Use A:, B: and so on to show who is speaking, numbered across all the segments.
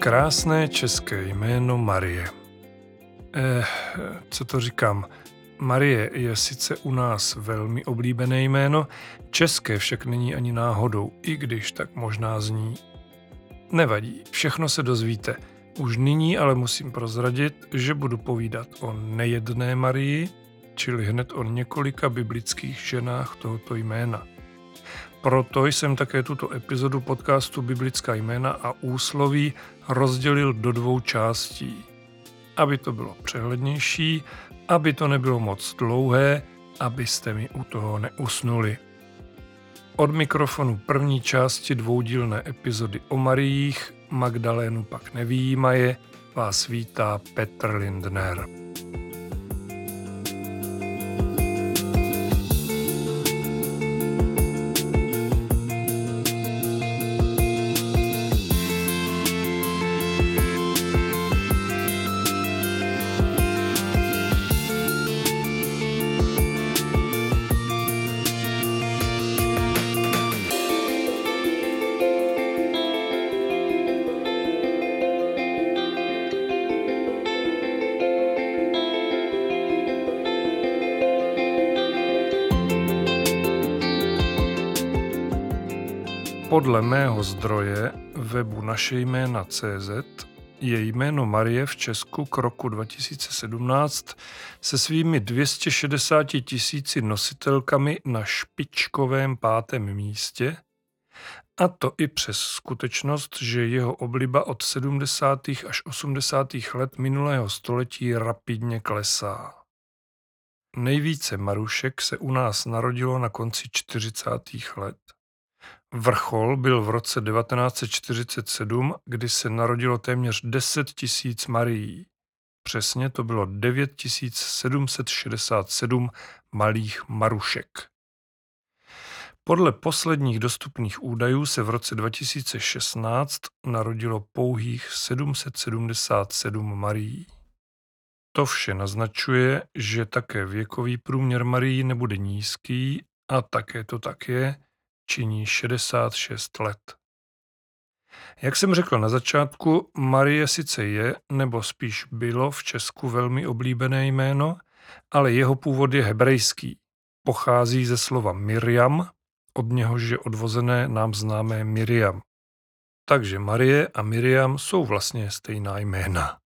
A: Krásné české jméno Marie. Eh, co to říkám? Marie je sice u nás velmi oblíbené jméno, české však není ani náhodou, i když tak možná zní. Nevadí, všechno se dozvíte. Už nyní ale musím prozradit, že budu povídat o nejedné Marii, čili hned o několika biblických ženách tohoto jména. Proto jsem také tuto epizodu podcastu Biblická jména a úsloví rozdělil do dvou částí. Aby to bylo přehlednější, aby to nebylo moc dlouhé, abyste mi u toho neusnuli. Od mikrofonu první části dvoudílné epizody o Mariích, Magdalénu pak nevýjímaje, vás vítá Petr Lindner. Podle mého zdroje webu naše jména CZ je jméno Marie v Česku k roku 2017 se svými 260 tisíci nositelkami na špičkovém pátém místě, a to i přes skutečnost, že jeho obliba od 70. až 80. let minulého století rapidně klesá. Nejvíce Marušek se u nás narodilo na konci 40. let. Vrchol byl v roce 1947, kdy se narodilo téměř 10 tisíc Marií. Přesně to bylo 9767 malých Marušek. Podle posledních dostupných údajů se v roce 2016 narodilo pouhých 777 Marií. To vše naznačuje, že také věkový průměr Marií nebude nízký a také to tak je, činí 66 let. Jak jsem řekl na začátku, Marie sice je, nebo spíš bylo v Česku velmi oblíbené jméno, ale jeho původ je hebrejský. Pochází ze slova Miriam, od něhož je odvozené nám známé Miriam. Takže Marie a Miriam jsou vlastně stejná jména.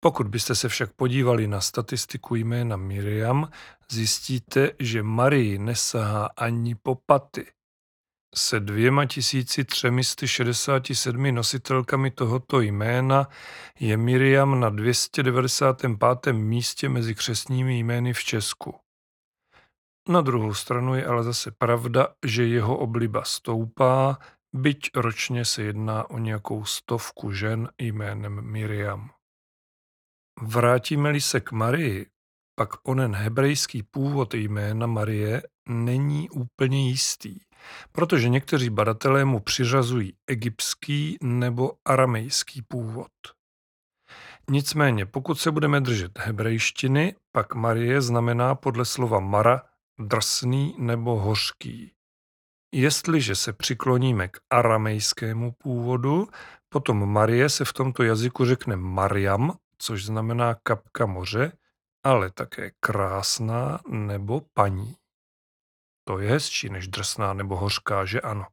A: Pokud byste se však podívali na statistiku jména Miriam, zjistíte, že Marii nesahá ani po paty. Se dvěma tisíci třemisty šedesáti sedmi nositelkami tohoto jména je Miriam na 295. místě mezi křesními jmény v Česku. Na druhou stranu je ale zase pravda, že jeho obliba stoupá, byť ročně se jedná o nějakou stovku žen jménem Miriam. Vrátíme-li se k Marii, pak onen hebrejský původ jména Marie není úplně jistý, protože někteří badatelé mu přiřazují egyptský nebo aramejský původ. Nicméně, pokud se budeme držet hebrejštiny, pak Marie znamená podle slova Mara drsný nebo hořký. Jestliže se přikloníme k aramejskému původu, potom Marie se v tomto jazyku řekne Mariam, což znamená kapka moře, ale také krásná nebo paní. To je hezčí než drsná nebo hořká, že ano.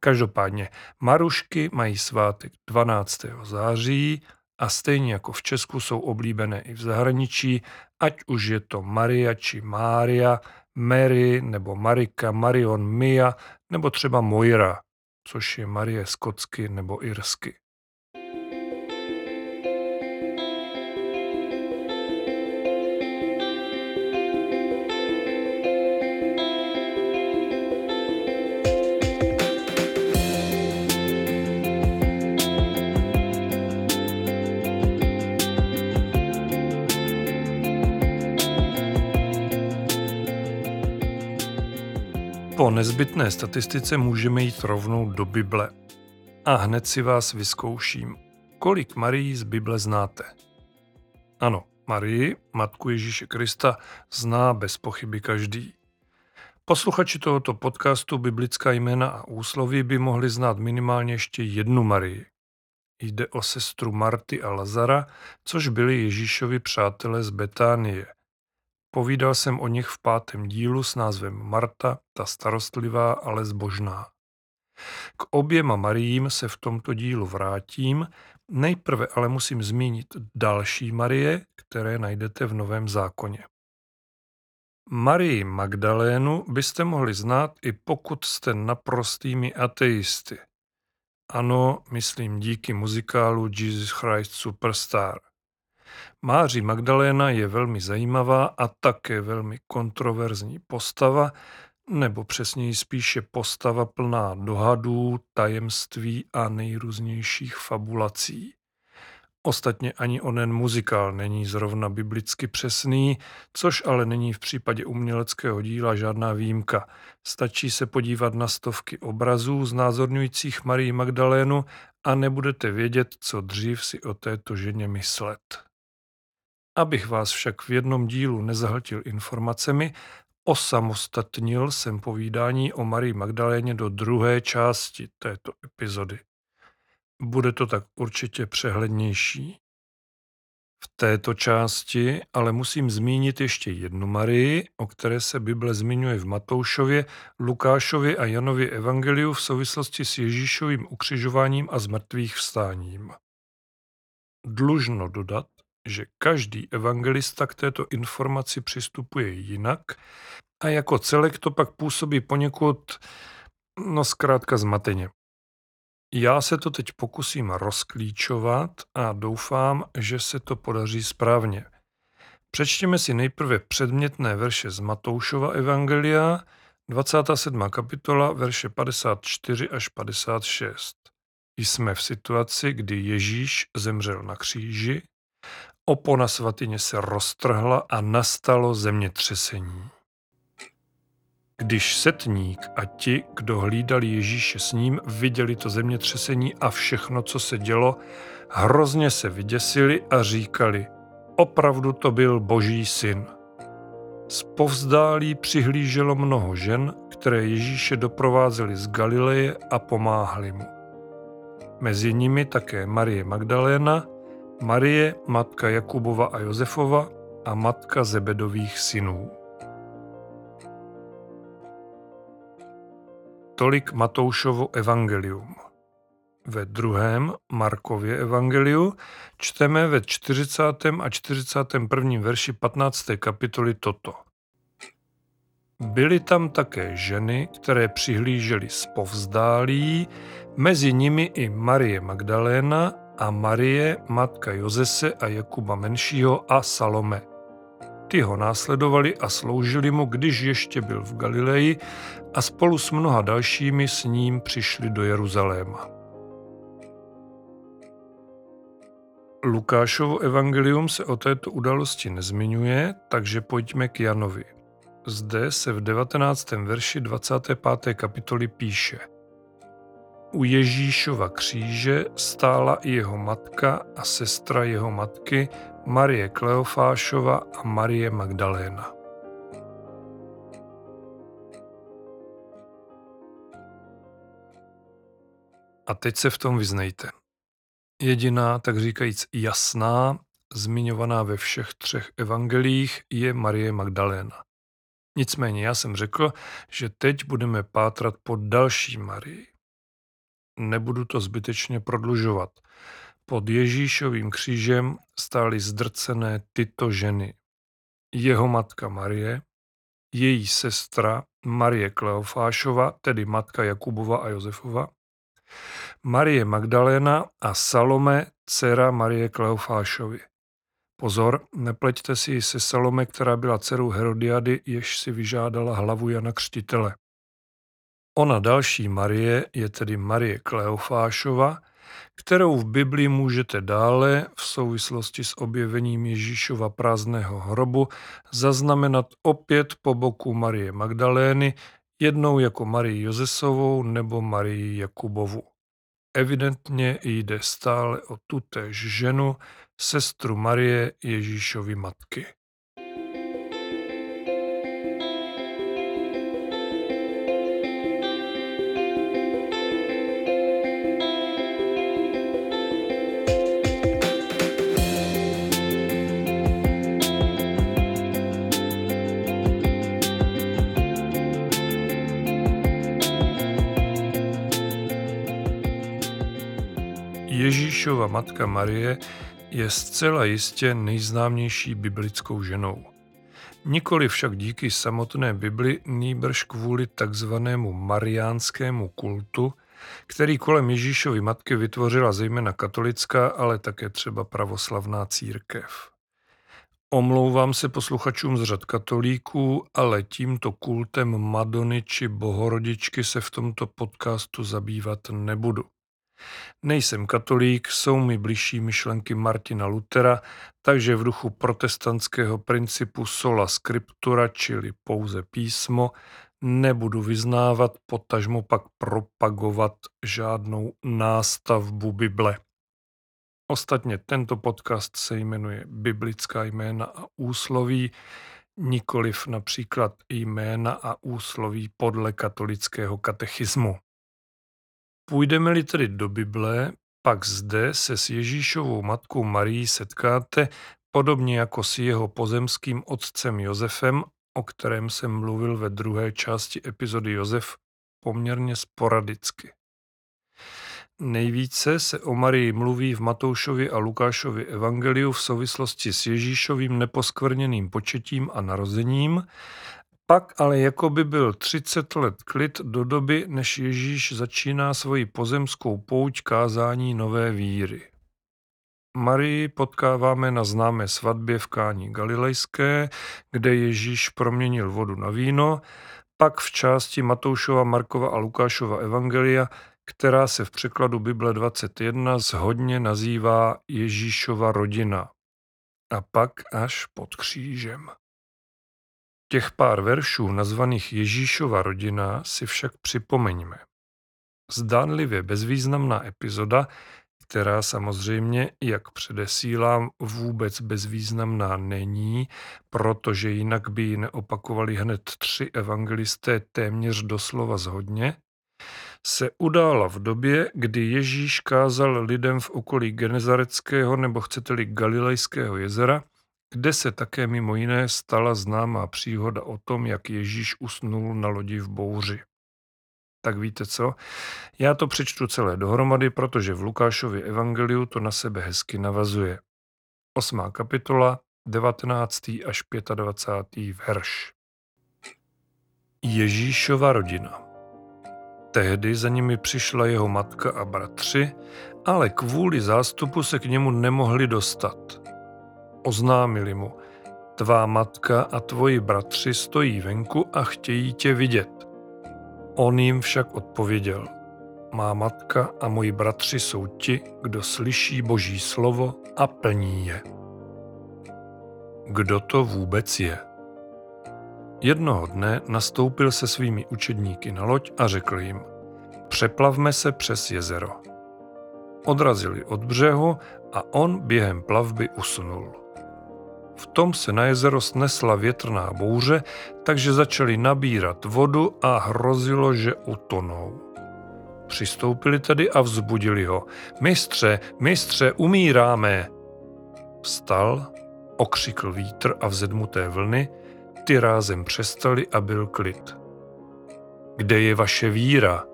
A: Každopádně Marušky mají svátek 12. září a stejně jako v Česku jsou oblíbené i v zahraničí, ať už je to Maria či Mária, Mary nebo Marika, Marion, Mia nebo třeba Moira, což je Marie skotsky nebo irsky. Nezbytné statistice můžeme jít rovnou do Bible. A hned si vás vyzkouším. Kolik Marií z Bible znáte? Ano, Marii, matku Ježíše Krista, zná bez pochyby každý. Posluchači tohoto podcastu Biblická jména a úsloví by mohli znát minimálně ještě jednu Marii. Jde o sestru Marty a Lazara, což byli Ježíšovi přátelé z Betánie. Povídal jsem o nich v pátém dílu s názvem Marta, ta starostlivá, ale zbožná. K oběma Mariím se v tomto dílu vrátím, nejprve ale musím zmínit další Marie, které najdete v Novém zákoně. Marii Magdalénu byste mohli znát i pokud jste naprostými ateisty. Ano, myslím díky muzikálu Jesus Christ Superstar. Máří Magdaléna je velmi zajímavá a také velmi kontroverzní postava, nebo přesněji spíše postava plná dohadů, tajemství a nejrůznějších fabulací. Ostatně ani onen muzikál není zrovna biblicky přesný, což ale není v případě uměleckého díla žádná výjimka. Stačí se podívat na stovky obrazů znázorňujících Marii Magdalénu a nebudete vědět, co dřív si o této ženě myslet. Abych vás však v jednom dílu nezahltil informacemi, osamostatnil jsem povídání o Marii Magdaléně do druhé části této epizody. Bude to tak určitě přehlednější. V této části ale musím zmínit ještě jednu Marii, o které se Bible zmiňuje v Matoušově, Lukášově a Janově evangeliu v souvislosti s Ježíšovým ukřižováním a zmrtvých vstáním. Dlužno dodat, že každý evangelista k této informaci přistupuje jinak a jako celek to pak působí poněkud, no zkrátka zmateně. Já se to teď pokusím rozklíčovat a doufám, že se to podaří správně. Přečtěme si nejprve předmětné verše z Matoušova Evangelia, 27. kapitola, verše 54 až 56. Jsme v situaci, kdy Ježíš zemřel na kříži, opona svatyně se roztrhla a nastalo zemětřesení. Když setník a ti, kdo hlídali Ježíše s ním, viděli to zemětřesení a všechno, co se dělo, hrozně se vyděsili a říkali, opravdu to byl boží syn. Spovzdálí přihlíželo mnoho žen, které Ježíše doprovázely z Galileje a pomáhali mu. Mezi nimi také Marie Magdaléna, Marie, matka Jakubova a Josefova a matka Zebedových synů. Tolik Matoušovo evangelium. Ve druhém Markově evangeliu čteme ve 40. a 41. verši 15. kapitoly toto. Byly tam také ženy, které přihlížely z povzdálí, mezi nimi i Marie Magdaléna a Marie, matka Jozese a Jakuba menšího a Salome. Ty ho následovali a sloužili mu, když ještě byl v Galileji a spolu s mnoha dalšími s ním přišli do Jeruzaléma. Lukášovo evangelium se o této události nezmiňuje, takže pojďme k Janovi. Zde se v 19. verši 25. kapitoly píše U Ježíšova kříže stála i jeho matka a sestra jeho matky Marie Kleofášova a Marie Magdaléna. A teď se v tom vyznejte. Jediná, tak říkajíc jasná, zmiňovaná ve všech třech evangelích, je Marie Magdaléna. Nicméně já jsem řekl, že teď budeme pátrat po další Marii. Nebudu to zbytečně prodlužovat. Pod Ježíšovým křížem stály zdrcené tyto ženy. Jeho matka Marie, její sestra Marie Kleofášova, tedy matka Jakubova a Josefova, Marie Magdaléna a Salome, dcera Marie Kleofášovi. Pozor, nepleťte si ji se Salome, která byla dcerou Herodiady, jež si vyžádala hlavu Jana Křtitele. Ona další Marie je tedy Marie Kleofášova, kterou v Biblii můžete dále v souvislosti s objevením Ježíšova prázdného hrobu zaznamenat opět po boku Marie Magdalény, jednou jako Marii Josesovou nebo Marii Jakubovu. Evidentně jde stále o tutéž ženu, sestru Marie Ježíšovy matky. Ježíšova matka Marie je zcela jistě nejznámější biblickou ženou. Nikoli však díky samotné Bibli, nýbrž kvůli takzvanému mariánskému kultu, který kolem Ježíšovy matky vytvořila zejména katolická, ale také třeba pravoslavná církev. Omlouvám se posluchačům z řad katolíků, ale tímto kultem Madony či Bohorodičky se v tomto podcastu zabývat nebudu. Nejsem katolík, jsou mi blížší myšlenky Martina Lutera, takže v duchu protestantského principu sola scriptura, čili pouze písmo, nebudu vyznávat, potažmo pak propagovat žádnou nástavbu Bible. Ostatně tento podcast se jmenuje Biblická jména a úsloví, nikoliv například jména a úsloví podle katolického katechismu. Půjdeme-li tedy do Bible, pak zde se s Ježíšovou matkou Marií setkáte podobně jako s jeho pozemským otcem Josefem, o kterém jsem mluvil ve druhé části epizody Josef, poměrně sporadicky. Nejvíce se o Marii mluví v Matoušovi a Lukášovi evangeliu v souvislosti s Ježíšovým neposkvrněným početím a narozením, pak ale jako by byl 30 let klid do doby, než Ježíš začíná svoji pozemskou pouť kázání nové víry. Marii potkáváme na známé svatbě v Kání Galilejské, kde Ježíš proměnil vodu na víno, pak v části Matoušova, Markova a Lukášova evangelia, která se v překladu Bible 21 zhodně nazývá Ježíšova rodina. A pak až pod křížem. Těch pár veršů nazvaných Ježíšova rodina si však připomeňme. Zdánlivě bezvýznamná epizoda, která samozřejmě, jak předesílám, vůbec bezvýznamná není, protože jinak by ji neopakovali hned tři evangelisté téměř doslova zhodně, se udála v době, kdy Ježíš kázal lidem v okolí Genezareckého nebo chcete-li Galilejského jezera kde se také mimo jiné stala známá příhoda o tom, jak Ježíš usnul na lodi v bouři. Tak víte co? Já to přečtu celé dohromady, protože v Lukášově evangeliu to na sebe hezky navazuje. Osmá kapitola, 19. až 25. verš. Ježíšova rodina Tehdy za nimi přišla jeho matka a bratři, ale kvůli zástupu se k němu nemohli dostat. Oznámili mu, tvá matka a tvoji bratři stojí venku a chtějí tě vidět. On jim však odpověděl, má matka a moji bratři jsou ti, kdo slyší Boží slovo a plní je. Kdo to vůbec je? Jednoho dne nastoupil se svými učedníky na loď a řekl jim, přeplavme se přes jezero. Odrazili od břehu a on během plavby usnul. V tom se na jezero snesla větrná bouře, takže začali nabírat vodu a hrozilo, že utonou. Přistoupili tedy a vzbudili ho. Mistře, mistře, umíráme. Vstal, okřikl vítr a vzedmuté vlny, ty rázem přestali a byl klid. Kde je vaše víra?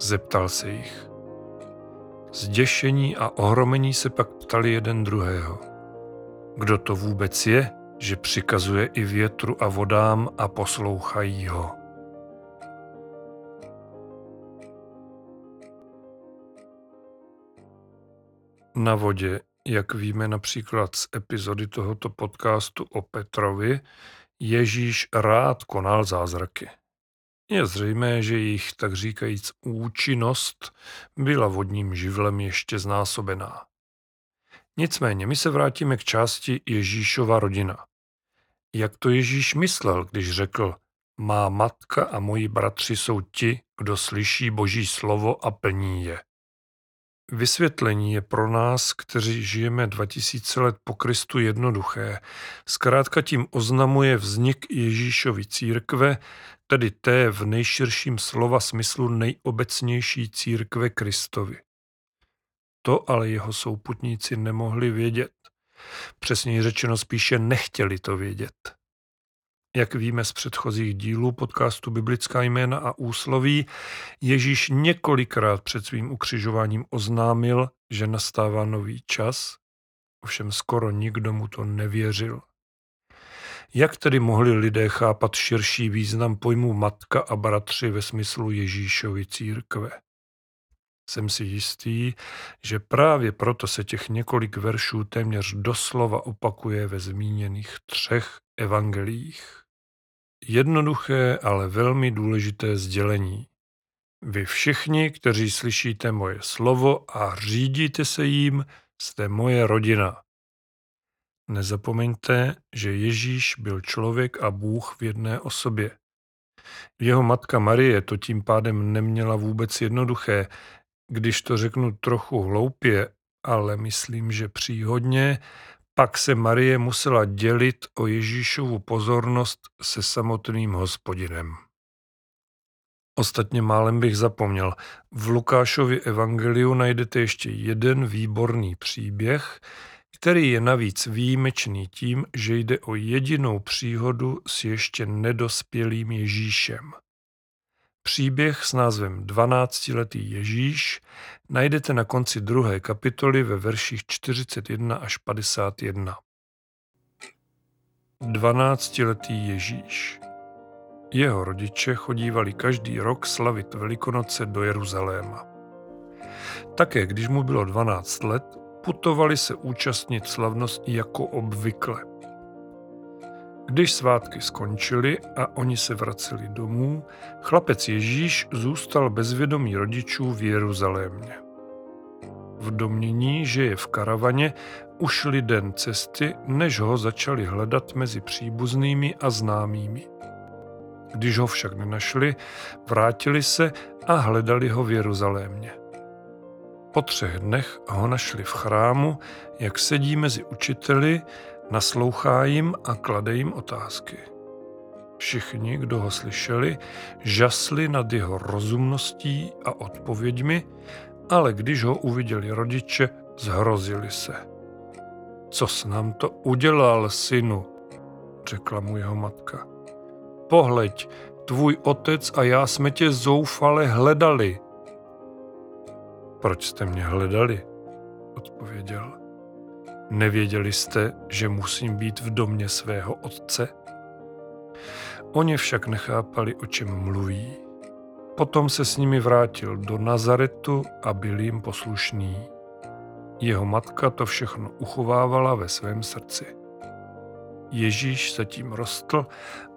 A: zeptal se jich. Zděšení a ohromení se pak ptali jeden druhého. Kdo to vůbec je, že přikazuje i větru a vodám a poslouchají ho? Na vodě, jak víme například z epizody tohoto podcastu o Petrovi, Ježíš rád konal zázraky. Je zřejmé, že jejich tak říkajíc účinnost byla vodním živlem ještě znásobená. Nicméně my se vrátíme k části Ježíšova rodina. Jak to Ježíš myslel, když řekl, má matka a moji bratři jsou ti, kdo slyší Boží slovo a plní je. Vysvětlení je pro nás, kteří žijeme 2000 let po Kristu jednoduché. Zkrátka tím oznamuje vznik Ježíšovy církve, tedy té v nejširším slova smyslu nejobecnější církve Kristovi. To ale jeho souputníci nemohli vědět. Přesněji řečeno spíše nechtěli to vědět. Jak víme z předchozích dílů podcastu Biblická jména a úsloví, Ježíš několikrát před svým ukřižováním oznámil, že nastává nový čas, ovšem skoro nikdo mu to nevěřil. Jak tedy mohli lidé chápat širší význam pojmu matka a bratři ve smyslu Ježíšovy církve? Jsem si jistý, že právě proto se těch několik veršů téměř doslova opakuje ve zmíněných třech evangelích. Jednoduché, ale velmi důležité sdělení. Vy všichni, kteří slyšíte moje slovo a řídíte se jím, jste moje rodina. Nezapomeňte, že Ježíš byl člověk a Bůh v jedné osobě. Jeho matka Marie to tím pádem neměla vůbec jednoduché, když to řeknu trochu hloupě, ale myslím, že příhodně, pak se Marie musela dělit o Ježíšovu pozornost se samotným hospodinem. Ostatně málem bych zapomněl. V Lukášově evangeliu najdete ještě jeden výborný příběh, který je navíc výjimečný tím, že jde o jedinou příhodu s ještě nedospělým Ježíšem. Příběh s názvem 12-letý Ježíš najdete na konci druhé kapitoly ve verších 41 až 51. 12-letý Ježíš Jeho rodiče chodívali každý rok slavit Velikonoce do Jeruzaléma. Také když mu bylo 12 let, putovali se účastnit slavností jako obvykle. Když svátky skončily a oni se vraceli domů, chlapec Ježíš zůstal bez vědomí rodičů v Jeruzalémě. V domění, že je v karavaně, ušli den cesty, než ho začali hledat mezi příbuznými a známými. Když ho však nenašli, vrátili se a hledali ho v Jeruzalémě. Po třech dnech ho našli v chrámu, jak sedí mezi učiteli Naslouchá jim a klade jim otázky. Všichni, kdo ho slyšeli, žasli nad jeho rozumností a odpověďmi, ale když ho uviděli rodiče, zhrozili se. Co s nám to udělal, synu? řekla mu jeho matka. Pohleď, tvůj otec a já jsme tě zoufale hledali. Proč jste mě hledali? odpověděl. Nevěděli jste, že musím být v domě svého otce? Oni však nechápali, o čem mluví. Potom se s nimi vrátil do Nazaretu a byl jim poslušný. Jeho matka to všechno uchovávala ve svém srdci. Ježíš se tím rostl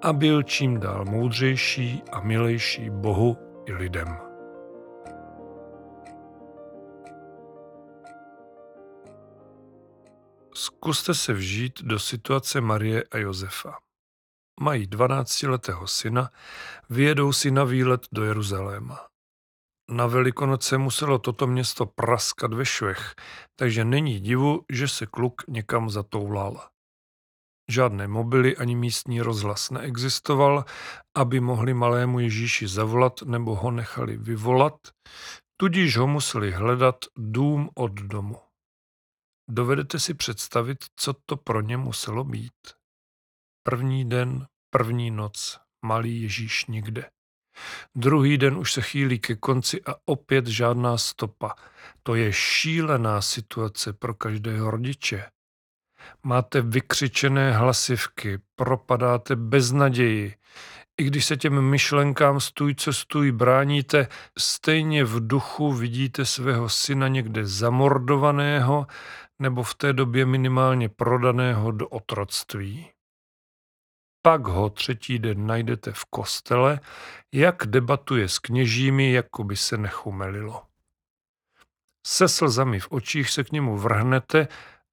A: a byl čím dál moudřejší a milejší Bohu i lidem. Zkuste se vžít do situace Marie a Josefa. Mají 12-letého syna, vyjedou si na výlet do Jeruzaléma. Na Velikonoce muselo toto město praskat ve švech, takže není divu, že se kluk někam zatoulal. Žádné mobily ani místní rozhlas neexistoval, aby mohli malému Ježíši zavolat nebo ho nechali vyvolat, tudíž ho museli hledat dům od domu. Dovedete si představit, co to pro ně muselo být? První den, první noc, malý Ježíš nikde. Druhý den už se chýlí ke konci a opět žádná stopa. To je šílená situace pro každého rodiče. Máte vykřičené hlasivky, propadáte bez naději. I když se těm myšlenkám stůj, co stůj bráníte, stejně v duchu vidíte svého syna někde zamordovaného nebo v té době minimálně prodaného do otroctví. Pak ho třetí den najdete v kostele, jak debatuje s kněžími, jako by se nechumelilo. Se slzami v očích se k němu vrhnete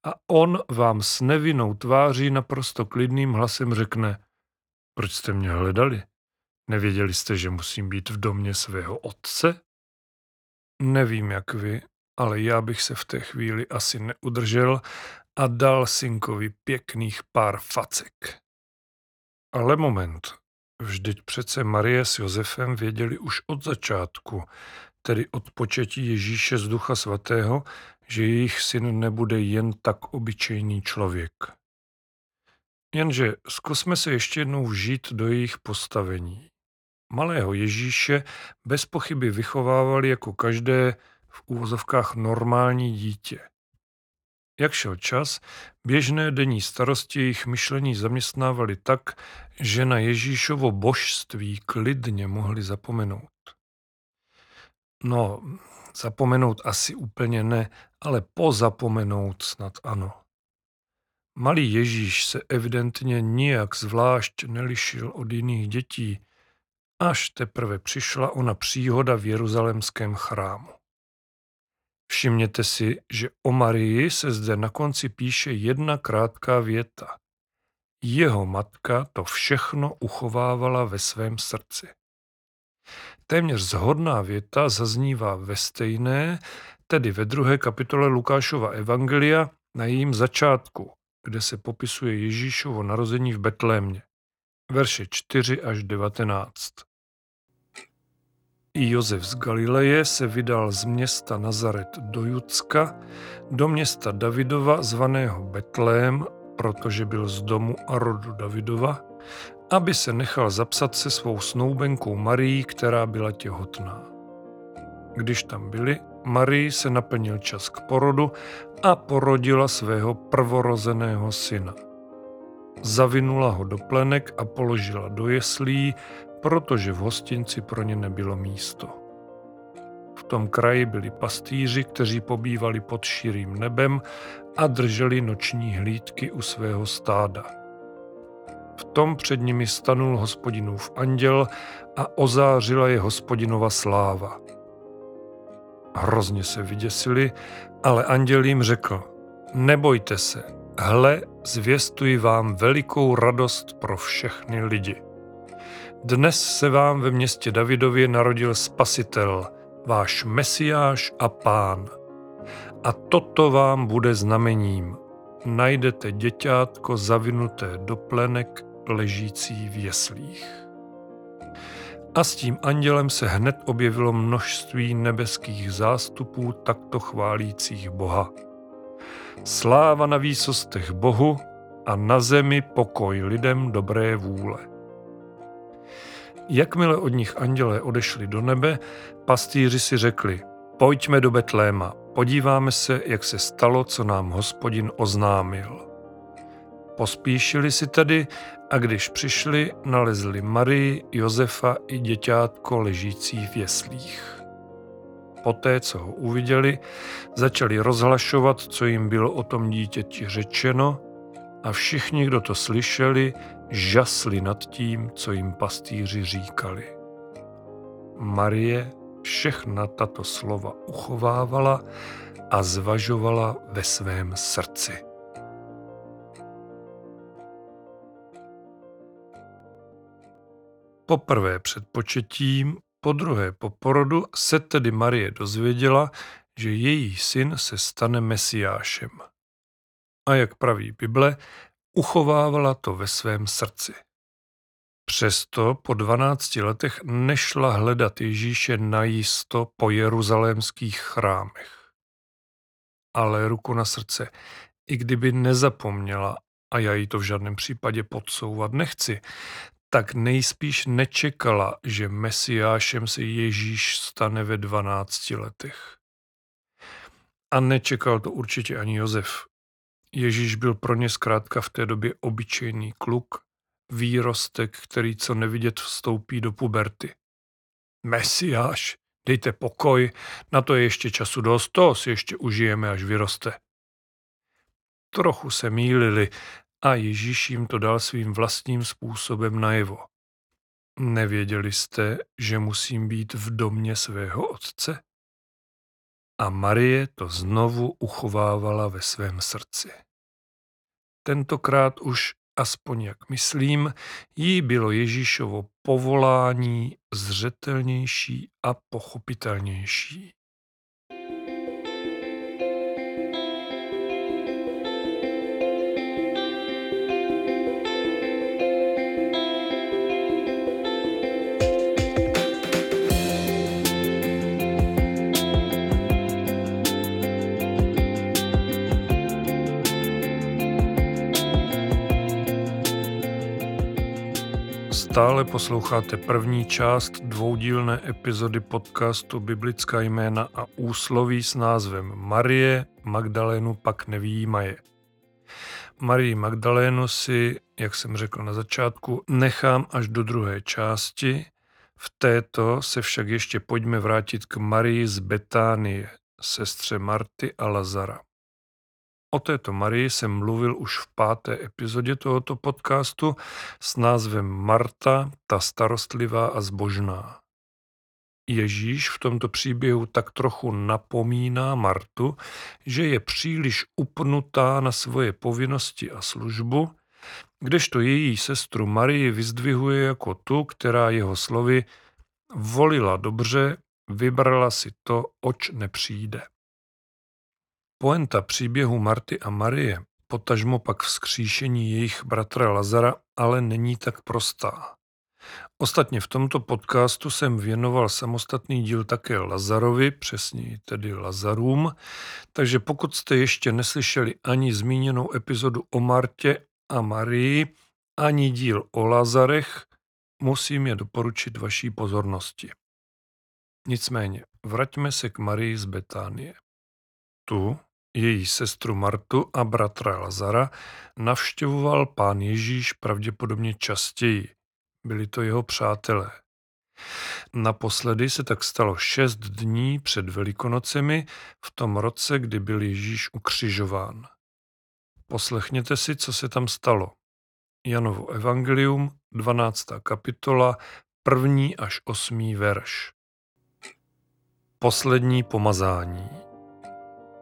A: a on vám s nevinnou tváří naprosto klidným hlasem řekne, proč jste mě hledali? Nevěděli jste, že musím být v domě svého otce? Nevím, jak vy, ale já bych se v té chvíli asi neudržel a dal synkovi pěkných pár facek. Ale moment, vždyť přece Marie s Josefem věděli už od začátku, tedy od početí Ježíše z Ducha Svatého, že jejich syn nebude jen tak obyčejný člověk. Jenže zkusme se ještě jednou vžít do jejich postavení. Malého Ježíše bez pochyby vychovávali jako každé v úvozovkách normální dítě. Jak šel čas, běžné denní starosti jejich myšlení zaměstnávali tak, že na Ježíšovo božství klidně mohli zapomenout. No, zapomenout asi úplně ne, ale pozapomenout snad ano. Malý Ježíš se evidentně nijak zvlášť nelišil od jiných dětí, až teprve přišla ona příhoda v jeruzalémském chrámu. Všimněte si, že o Marii se zde na konci píše jedna krátká věta. Jeho matka to všechno uchovávala ve svém srdci. Téměř zhodná věta zaznívá ve stejné, tedy ve druhé kapitole Lukášova Evangelia na jejím začátku, kde se popisuje Ježíšovo narození v Betlémě. Verše 4 až 19. I Josef z Galileje se vydal z města Nazaret do Judska, do města Davidova zvaného Betlém, protože byl z domu a rodu Davidova, aby se nechal zapsat se svou snoubenkou Marií, která byla těhotná. Když tam byli, Marii se naplnil čas k porodu a porodila svého prvorozeného syna. Zavinula ho do plenek a položila do jeslí, protože v hostinci pro ně nebylo místo. V tom kraji byli pastýři, kteří pobývali pod širým nebem a drželi noční hlídky u svého stáda. V tom před nimi stanul hospodinův anděl a ozářila je hospodinova sláva. Hrozně se vyděsili, ale anděl jim řekl, nebojte se, hle, zvěstuji vám velikou radost pro všechny lidi. Dnes se vám ve městě Davidově narodil Spasitel, váš Mesiáš a Pán. A toto vám bude znamením. Najdete děťátko zavinuté do plenek ležící v jeslích. A s tím andělem se hned objevilo množství nebeských zástupů takto chválících Boha. Sláva na výsostech Bohu a na zemi pokoj lidem dobré vůle. Jakmile od nich andělé odešli do nebe, pastýři si řekli, pojďme do Betléma, podíváme se, jak se stalo, co nám hospodin oznámil. Pospíšili si tedy a když přišli, nalezli Marii, Josefa i děťátko ležící v jeslích. Poté, co ho uviděli, začali rozhlašovat, co jim bylo o tom dítěti řečeno a všichni, kdo to slyšeli, žasli nad tím, co jim pastýři říkali. Marie všechna tato slova uchovávala a zvažovala ve svém srdci. Poprvé před početím, po druhé po porodu se tedy Marie dozvěděla, že její syn se stane mesiášem. A jak praví Bible, uchovávala to ve svém srdci. Přesto po 12 letech nešla hledat Ježíše najisto po jeruzalémských chrámech. Ale ruku na srdce, i kdyby nezapomněla, a já jí to v žádném případě podsouvat nechci, tak nejspíš nečekala, že mesiášem se Ježíš stane ve 12 letech. A nečekal to určitě ani Josef. Ježíš byl pro ně zkrátka v té době obyčejný kluk, výrostek, který co nevidět vstoupí do puberty. Mesiáš, dejte pokoj, na to je ještě času dost, to si ještě užijeme, až vyroste. Trochu se mýlili a Ježíš jim to dal svým vlastním způsobem najevo. Nevěděli jste, že musím být v domě svého otce? A Marie to znovu uchovávala ve svém srdci. Tentokrát už, aspoň jak myslím, jí bylo Ježíšovo povolání zřetelnější a pochopitelnější. Stále posloucháte první část dvoudílné epizody podcastu Biblická jména a úsloví s názvem Marie Magdalénu pak nevýjímaje. Marii Magdalénu si, jak jsem řekl na začátku, nechám až do druhé části. V této se však ještě pojďme vrátit k Marii z Betánie, sestře Marty a Lazara. O této Marii jsem mluvil už v páté epizodě tohoto podcastu s názvem Marta, ta starostlivá a zbožná. Ježíš v tomto příběhu tak trochu napomíná Martu, že je příliš upnutá na svoje povinnosti a službu, kdežto její sestru Marii vyzdvihuje jako tu, která jeho slovy volila dobře, vybrala si to, oč nepřijde. Poenta příběhu Marty a Marie, potažmo pak vzkříšení jejich bratra Lazara, ale není tak prostá. Ostatně v tomto podcastu jsem věnoval samostatný díl také Lazarovi, přesněji tedy Lazarům, takže pokud jste ještě neslyšeli ani zmíněnou epizodu o Martě a Marii, ani díl o Lazarech, musím je doporučit vaší pozornosti. Nicméně, vraťme se k Marii z Betánie. Tu, její sestru Martu a bratra Lazara navštěvoval pán Ježíš pravděpodobně častěji. Byli to jeho přátelé. Naposledy se tak stalo šest dní před Velikonocemi v tom roce, kdy byl Ježíš ukřižován. Poslechněte si, co se tam stalo. Janovo evangelium, 12. kapitola, první až osmý verš. Poslední pomazání.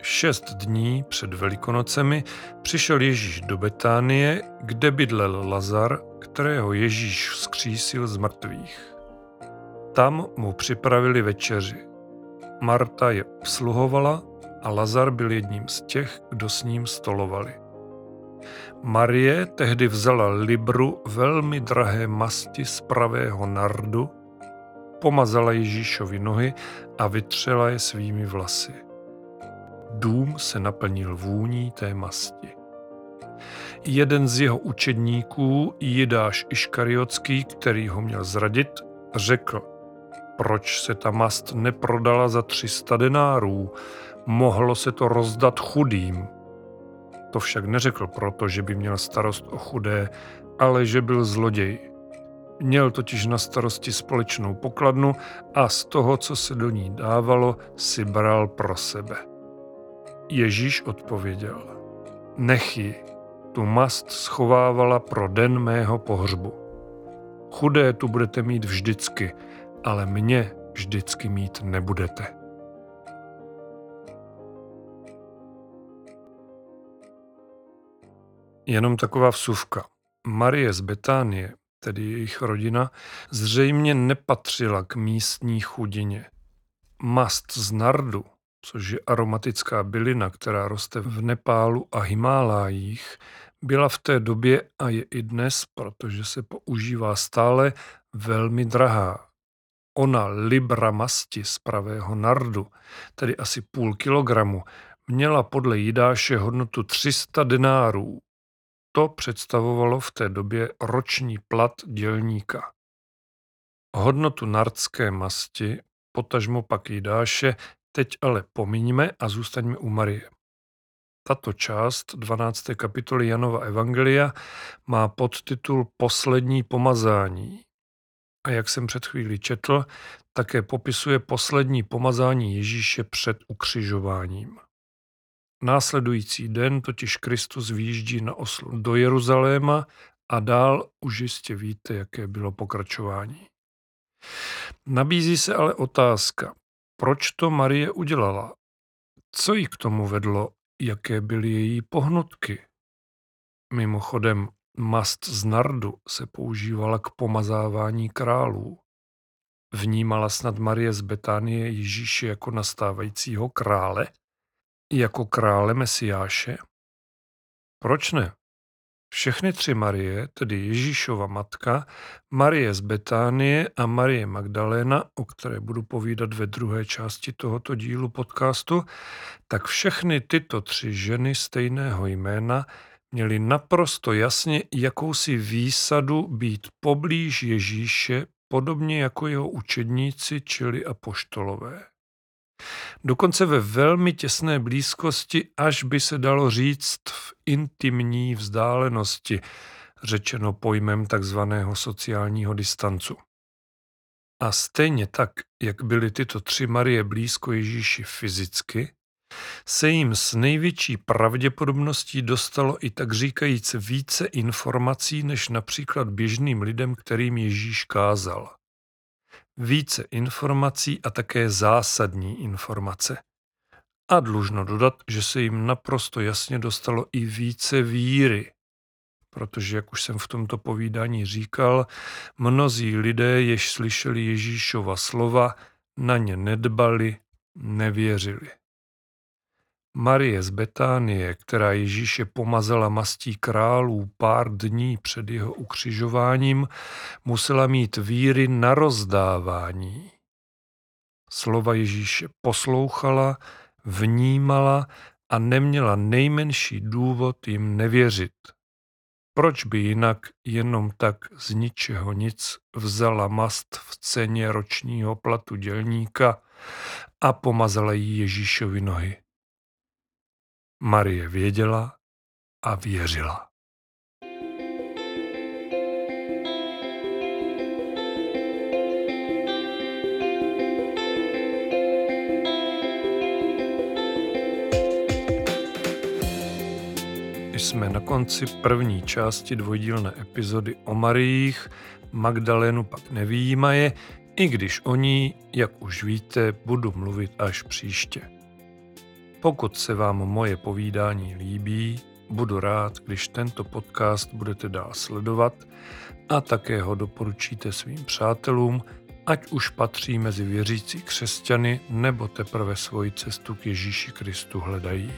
A: Šest dní před Velikonocemi přišel Ježíš do Betánie, kde bydlel Lazar, kterého Ježíš vzkřísil z mrtvých. Tam mu připravili večeři. Marta je obsluhovala a Lazar byl jedním z těch, kdo s ním stolovali. Marie tehdy vzala libru velmi drahé masti z pravého nardu, pomazala Ježíšovi nohy a vytřela je svými vlasy. Dům se naplnil vůní té masti. Jeden z jeho učedníků, Jidáš Iškariotský, který ho měl zradit, řekl, proč se ta mast neprodala za 300 denárů, mohlo se to rozdat chudým. To však neřekl proto, že by měl starost o chudé, ale že byl zloděj. Měl totiž na starosti společnou pokladnu a z toho, co se do ní dávalo, si bral pro sebe. Ježíš odpověděl, nech ji, tu mast schovávala pro den mého pohřbu. Chudé tu budete mít vždycky, ale mě vždycky mít nebudete. Jenom taková vsuvka. Marie z Betánie, tedy jejich rodina, zřejmě nepatřila k místní chudině. Mast z nardu což je aromatická bylina, která roste v Nepálu a Himálájích, byla v té době a je i dnes, protože se používá stále, velmi drahá. Ona libra masti z pravého nardu, tedy asi půl kilogramu, měla podle Jidáše hodnotu 300 denárů. To představovalo v té době roční plat dělníka. Hodnotu nardské masti, potažmo pak Jidáše, Teď ale pomiňme a zůstaňme u Marie. Tato část 12. kapitoly Janova Evangelia má podtitul Poslední pomazání. A jak jsem před chvílí četl, také popisuje poslední pomazání Ježíše před ukřižováním. Následující den totiž Kristus výjíždí na oslu do Jeruzaléma a dál už jistě víte, jaké bylo pokračování. Nabízí se ale otázka, proč to Marie udělala? Co jí k tomu vedlo? Jaké byly její pohnutky? Mimochodem, mast z nardu se používala k pomazávání králů. Vnímala snad Marie z Betánie Ježíše jako nastávajícího krále? Jako krále Mesiáše? Proč ne? Všechny tři Marie, tedy Ježíšova matka, Marie z Betánie a Marie Magdaléna, o které budu povídat ve druhé části tohoto dílu podcastu, tak všechny tyto tři ženy stejného jména měli naprosto jasně jakousi výsadu být poblíž Ježíše, podobně jako jeho učedníci, čili apoštolové. Dokonce ve velmi těsné blízkosti, až by se dalo říct v intimní vzdálenosti, řečeno pojmem takzvaného sociálního distancu. A stejně tak, jak byly tyto tři Marie blízko Ježíši fyzicky, se jim s největší pravděpodobností dostalo i tak říkajíc více informací než například běžným lidem, kterým Ježíš kázal. Více informací a také zásadní informace. A dlužno dodat, že se jim naprosto jasně dostalo i více víry, protože, jak už jsem v tomto povídání říkal, mnozí lidé, jež slyšeli Ježíšova slova, na ně nedbali, nevěřili. Marie z Betánie, která Ježíše pomazala mastí králů pár dní před jeho ukřižováním, musela mít víry na rozdávání. Slova Ježíše poslouchala, vnímala a neměla nejmenší důvod jim nevěřit. Proč by jinak jenom tak z ničeho nic vzala mast v ceně ročního platu dělníka a pomazala jí Ježíšovi nohy? Marie věděla a věřila. Jsme na konci první části dvojdílné epizody o Mariích, Magdalénu pak nevýjímaje, i když o ní, jak už víte, budu mluvit až příště. Pokud se vám moje povídání líbí, budu rád, když tento podcast budete dál sledovat a také ho doporučíte svým přátelům, ať už patří mezi věřící křesťany nebo teprve svoji cestu k Ježíši Kristu hledají.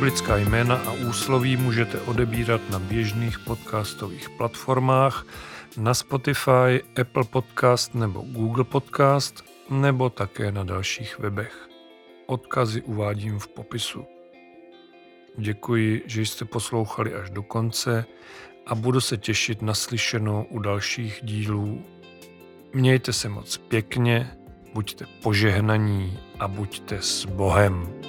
A: Biblická jména a úsloví můžete odebírat na běžných podcastových platformách, na Spotify, Apple Podcast nebo Google Podcast, nebo také na dalších webech. Odkazy uvádím v popisu. Děkuji, že jste poslouchali až do konce a budu se těšit na slyšenou u dalších dílů. Mějte se moc pěkně, buďte požehnaní a buďte s Bohem.